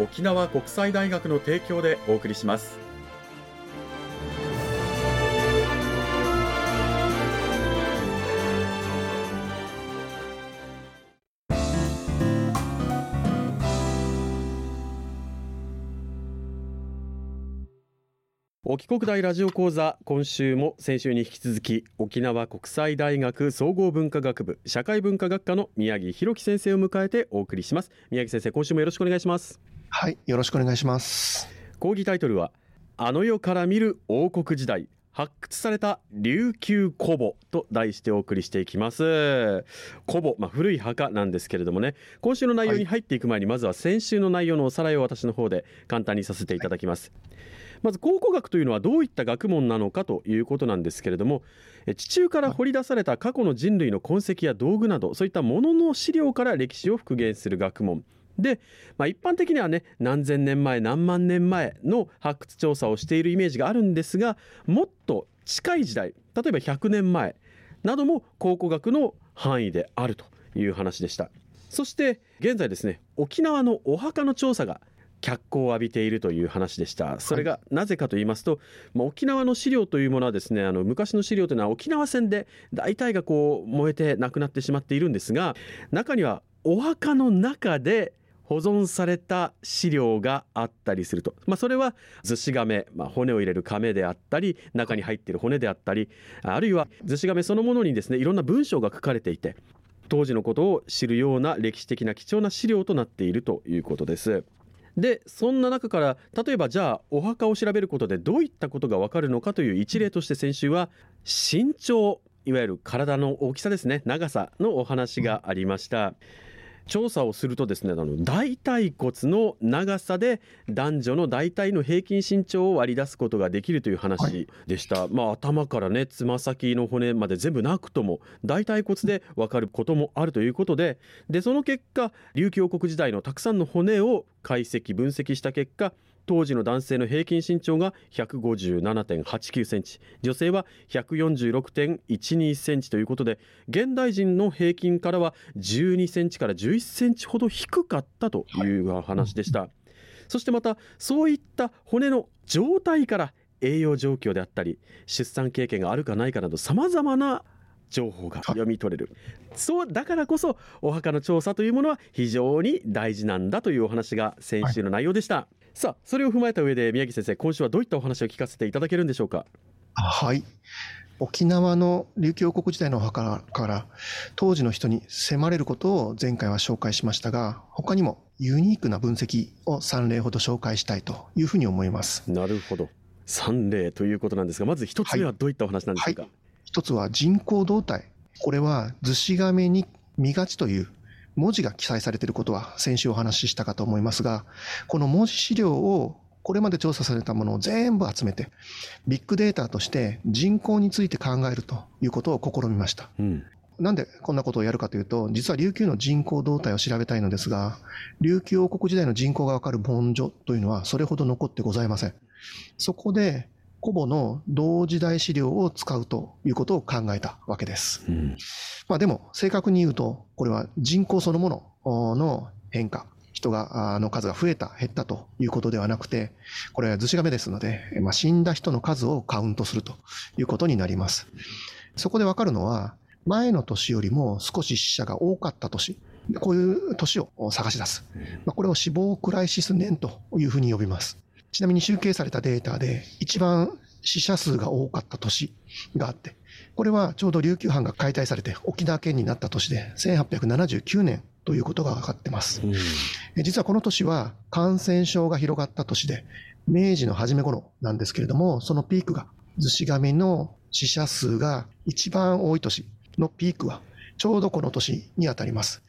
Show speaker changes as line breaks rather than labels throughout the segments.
沖縄国際大学の提供でお送りします。沖国大ラジオ講座今週も先週に引き続き沖縄国際大学総合文化学部社会文化学科の宮城弘樹先生を迎えてお送りします。宮城先生今週もよろしくお願いします。
はいよろしくお願いします。
講義タイトルはあの世から見る王国時代発掘された琉球古墓と題してお送りしていきます。古墓、まあ、古い墓なんですけれどもね今週の内容に入っていく前に、まずは先週の内容のおさらいを私の方で簡単にさせていただきます、はいまず考古学というのはどういった学問なのかということなんですけれども地中から掘り出された過去の人類の痕跡や道具などそういったものの資料から歴史を復元する学問で、まあ、一般的にはね何千年前何万年前の発掘調査をしているイメージがあるんですがもっと近い時代例えば100年前なども考古学の範囲であるという話でした。そして現在ですね沖縄のお墓の調査が脚光を浴びているという話でした。それがなぜかと言いますと、まあ、沖縄の資料というものはですねあの昔の資料というのは沖縄戦で大体がこう燃えてなくなってしまっているんですが中にはお墓の中で保存された資料があったりすると、まあ、それは逗子亀、まあ、骨を入れる亀であったり中に入っている骨であったりあるいは逗子亀そのものにですねいろんな文章が書かれていて当時のことを知るような歴史的な貴重な資料となっているということです。でそんな中から例えばじゃあお墓を調べることでどういったことがわかるのかという一例として先週は身長いわゆる体の大きさですね長さのお話がありました。調査をするとですねあの大腿骨の長さで男女の大体の平均身長を割り出すことができるという話でした、はい、まあ頭からねつま先の骨まで全部なくとも大腿骨で分かることもあるということででその結果琉球王国時代のたくさんの骨を解析分析した結果当時の男性の平均身長が157.89センチ女性は146.12センチということで現代人の平均からは12センチから11センチほど低かったという話でした、はい、そしてまたそういった骨の状態から栄養状況であったり出産経験があるかないかなどさまざまな情報が読み取れる。そうだからこそお墓の調査というものは非常に大事なんだというお話が先週の内容でした、はい、さあそれを踏まえた上で宮城先生今週はどういったお話を聞かせていただけるんでしょうか？
はい。沖縄の琉球王国時代のお墓から当時の人に迫れることを前回は紹介しましたが他にもユニークな分析を3例ほど紹介したいというふうに思います。
なるほど。3例ということなんですがまず1つ目はどういったお話なんでしょうか、はい。はい
一つは人工動態。これは図子亀に見がちという文字が記載されていることは先週お話ししたかと思いますが、この文字資料をこれまで調査されたものを全部集めて、ビッグデータとして人口について考えるということを試みました。うん、なんでこんなことをやるかというと、実は琉球の人口動態を調べたいのですが、琉球王国時代の人口がわかる文書というのはそれほど残ってございません。そこで、古母の同時代資料を使うということを考えたわけです。うん、まあでも、正確に言うと、これは人口そのものの変化。人が、の数が増えた、減ったということではなくて、これは図し亀ですので、まあ、死んだ人の数をカウントするということになります。そこでわかるのは、前の年よりも少し死者が多かった年、こういう年を探し出す。まあ、これを死亡クライシス年というふうに呼びます。ちなみに集計されたデータで一番死者数が多かった年があって、これはちょうど琉球藩が解体されて沖縄県になった年で、1879年ということが分かってます。うん、実はこの年は感染症が広がった年で、明治の初め頃なんですけれども、そのピークが、ズシガメの死者数が一番多い年のピークは、ちょうどこの年にあたります。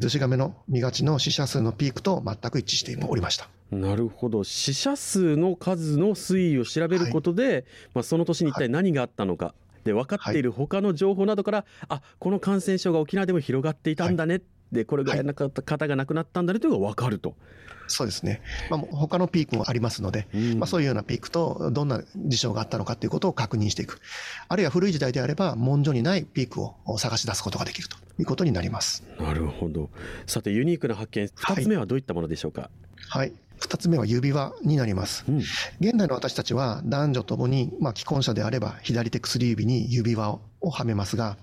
ズシガメの身勝ちの死者数のピークと全く一致しておりました。
なるほど。死者数の数の推移を調べることで、はい、まあ、その年に一体何があったのか、はい、で分かっている他の情報などから、はい、あこの感染症が沖縄でも広がっていたんだね、でこれぐらいの方が亡くなったんだねというのが分かると。
そうですね、まあ、他のピークもありますので、うん、まあ、そういうようなピークとどんな事象があったのかということを確認していく、あるいは古い時代であれば、文書にないピークを探し出すことができるということになります。
なるほど、さて、ユニークな発見、2つ目はどういったものでしょうか？
はい、はい二つ目は指輪になります。うん、現代の私たちは男女ともに、まあ、既婚者であれば左手薬指に指輪をはめますが、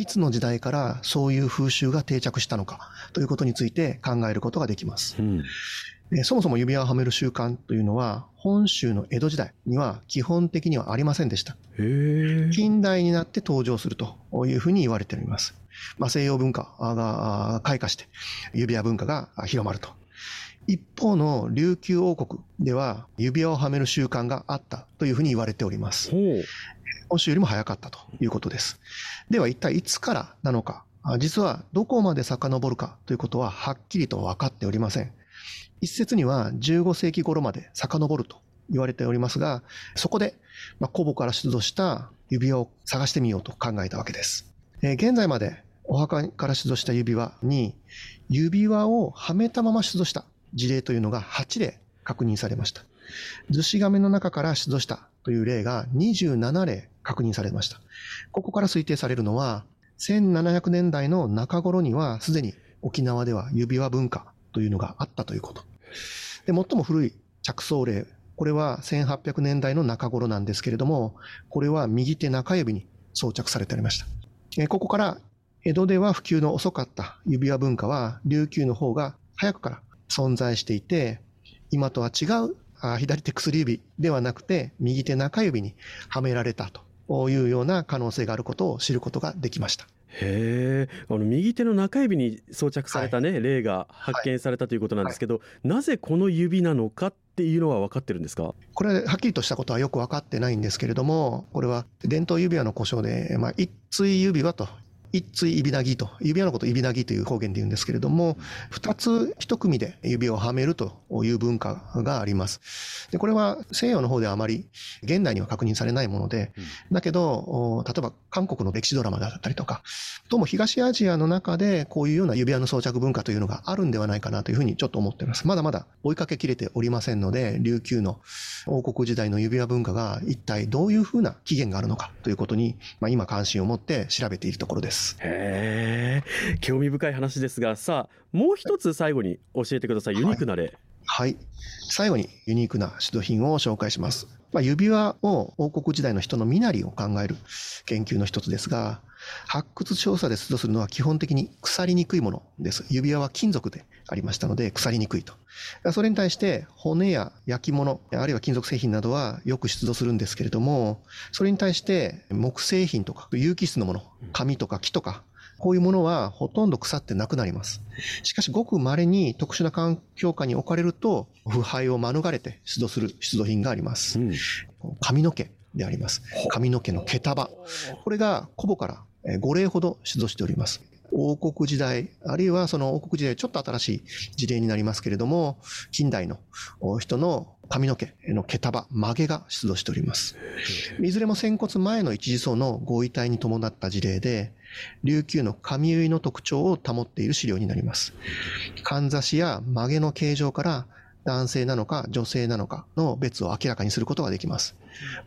いつの時代からそういう風習が定着したのかということについて考えることができます。うんそもそも指輪をはめる習慣というのは、本州の江戸時代には基本的にはありませんでした。近代になって登場するというふうに言われております。まあ、西洋文化が開花して、指輪文化が広まると一方の琉球王国では指輪をはめる習慣があったというふうに言われております。本州よりも早かったということです。では一体いつからなのか、実はどこまで遡るかということははっきりと分かっておりません。一説には15世紀頃まで遡ると言われておりますが、そこで、まあ、古母から出土した指輪を探してみようと考えたわけです。えー、現在までお墓から出土した指輪に指輪をはめたまま出土した事例というのが8例確認されました。図子亀の中から出土したという例が27例確認されました。ここから推定されるのは、1700年代の中頃にはすでに沖縄では指輪文化というのがあったということ。で、最も古い着想例、これは1800年代の中頃なんですけれども、これは右手中指に装着されてありました。えここから江戸では普及の遅かった指輪文化は琉球の方が早くから存在していて、今とは違う左手薬指ではなくて、右手中指にはめられたというような可能性があることを知ることができました。
へえ、あの右手の中指に装着されたね、はい、例が発見されたということなんですけど、はい。はい、なぜこの指なのかっていうのは分かってるんですか？
これはっきりとしたことはよく分かってないんですけれども、これは伝統指輪の故障で、まあ、一対指輪と一対指なぎと、指輪のこと指なぎという方言で言うんですけれども、二つ一組で指をはめるという文化があります。で、これは西洋の方ではあまり現代には確認されないもので、だけど、例えば韓国の歴史ドラマだったりとか、どうも東アジアの中でこういうような指輪の装着文化というのがあるんではないかなというふうにちょっと思っています。まだまだ追いかけきれておりませんので、琉球の王国時代の指輪文化が一体どういうふうな起源があるのかということに、まあ、今関心を持って調べているところです。。
へえ、興味深い話ですが、さあ、もう一つ最後に教えてください。ユニークな例。はい、
はい。最後にユニークな出土品を紹介します。まあ、指輪を王国時代の人の身なりを考える研究の一つですが、発掘調査で出土するのは基本的に腐りにくいものです。指輪は金属でありましたので腐りにくいと。それに対して骨や焼き物、あるいは金属製品などはよく出土するんですけれども、それに対して木製品とか有機質のもの、紙とか木とか、こういうものはほとんど腐ってなくなります。しかしごく稀に特殊な環境下に置かれると腐敗を免れて出土する出土品があります。うん、髪の毛であります。髪の毛の毛束。これが古母から5例ほど出土しております。王国時代、あるいはその王国時代ちょっと新しい事例になりますけれども、近代の人の髪の毛の毛束、曲げが出土しております。いずれも仙骨前の一次層の合遺体に伴った事例で、琉球の髪結いの特徴を保っている資料になります。かんざしや曲げの形状から男性なのか女性なのかの別を明らかにすることができます。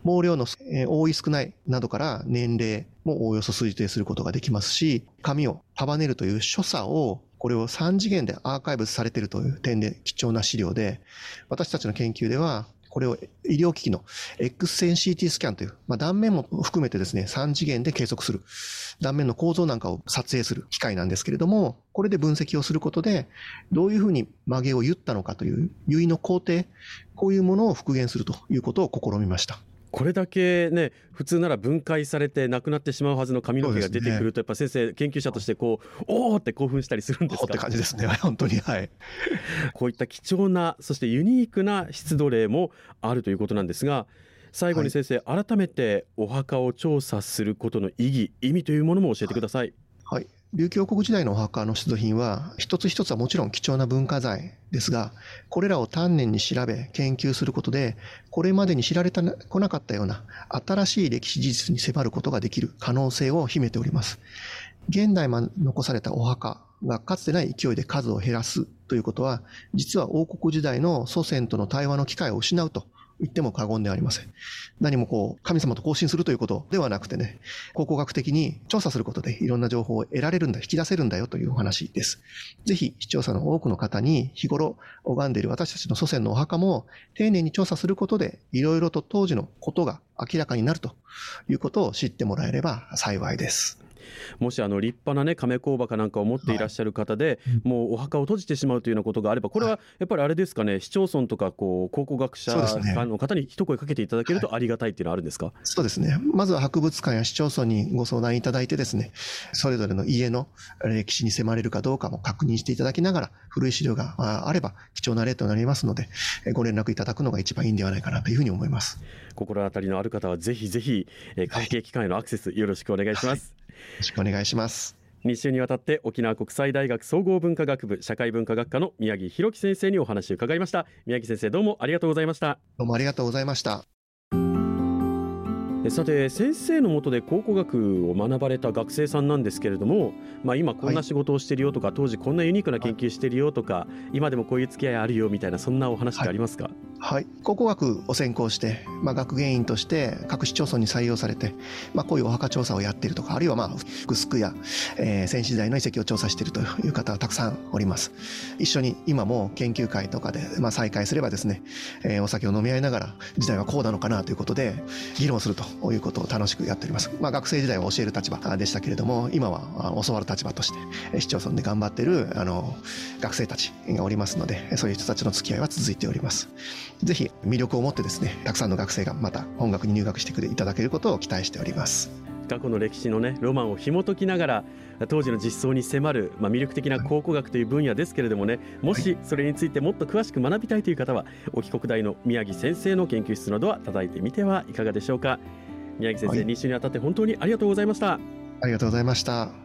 毛量の多い少ないなどから年齢もおおよそ推定することができますし、紙を束ねるという所作をこれを3次元でアーカイブされているという点で貴重な資料で、私たちの研究では、これを医療機器の X 線 CT スキャンという、まあ、断面も含めてですね、3次元で計測する、断面の構造なんかを撮影する機械なんですけれども、これで分析をすることで、どういうふうに曲げを言ったのかという、結衣の工程、こういうものを復元するということを試みました。
これだけね普通なら分解されてなくなってしまうはずの髪の毛が出てくると、やっぱ先生研究者としてこうおおって興奮したりするんですか
って感じですね。本当にはい。
こういった貴重なそしてユニークな出土例もあるということなんですが最後に先生、はい、改めてお墓を調査することの意義意味というものも教えてください、
はい、はい琉球王国時代のお墓の出土品は、一つ一つはもちろん貴重な文化財ですが、これらを丹念に調べ、研究することで、これまでに知られてこなかったような新しい歴史事実に迫ることができる可能性を秘めております。現代まで残されたお墓がかつてない勢いで数を減らすということは、実は王国時代の祖先との対話の機会を失うと言っても過言ではありません。何もこう、神様と交信するということではなくてね、考古学的に調査することでいろんな情報を得られるんだ、引き出せるんだよというお話です。ぜひ、視聴者の多くの方に日頃拝んでいる私たちの祖先のお墓も丁寧に調査することで、いろいろと当時のことが明らかになるということを知ってもらえれば幸いです。
もしあの立派なね亀甲墓なんかを持っていらっしゃる方で、はい、もうお墓を閉じてしまうというようなことがあればこれはやっぱりあれですかね市町村とかこう考古学者の方に一声かけていただけるとありがたいっていうのはあるんですか、はい、
そうですね。まずは博物館や市町村にご相談いただいてですねそれぞれの家の歴史に迫れるかどうかも確認していただきながら古い資料があれば貴重な例となりますのでご連絡いただくのが一番いいんではないかなというふうに思います。
心当たりのある方はぜひぜひ関係機関へのアクセスよろしくお願いします、
はいしくお願いします。
2週にわたって沖縄国際大学総合文化学部社会文化学科の宮城弘樹先生にお話を伺いました。宮城先生どうもありがとうございました。
どうもありがとうございました。
さて先生のもとで考古学を学ばれた学生さんなんですけれども、まあ、今こんな仕事をしてるよとか、はい、当時こんなユニークな研究してるよとか今でもこういう付き合いあるよみたいなそんなお話ってありますか、
はい、はい、考古学を専攻して、まあ、学芸員として各市町村に採用されて、まあ、こういうお墓調査をやっているとかあるいはまあ福スクや、えー、戦死時代の遺跡を調査しているという方はたくさんおります。一緒に今も研究会とかで、まあ、再開すればですね、えー、お酒を飲み合いながら時代はこうなのかなということで議論するということを楽しくやっております、まあ、学生時代は教える立場でしたけれども今は教わる立場として市町村で頑張っているあの学生たちがおりますのでそういう人たちの付き合いは続いております。ぜひ魅力を持ってですねたくさんの学生がまた本学に入学してくれいただけることを期待しております。
過去の歴史のねロマンを紐解きながら当時の実相に迫る、まあ、魅力的な考古学という分野ですけれどもねもしそれについてもっと詳しく学びたいという方は沖国大の宮城先生の研究室などは叩いてみてはいかがでしょうか。宮城先生、はい、2週にわたって本当にありがとうございました。
ありがとうございました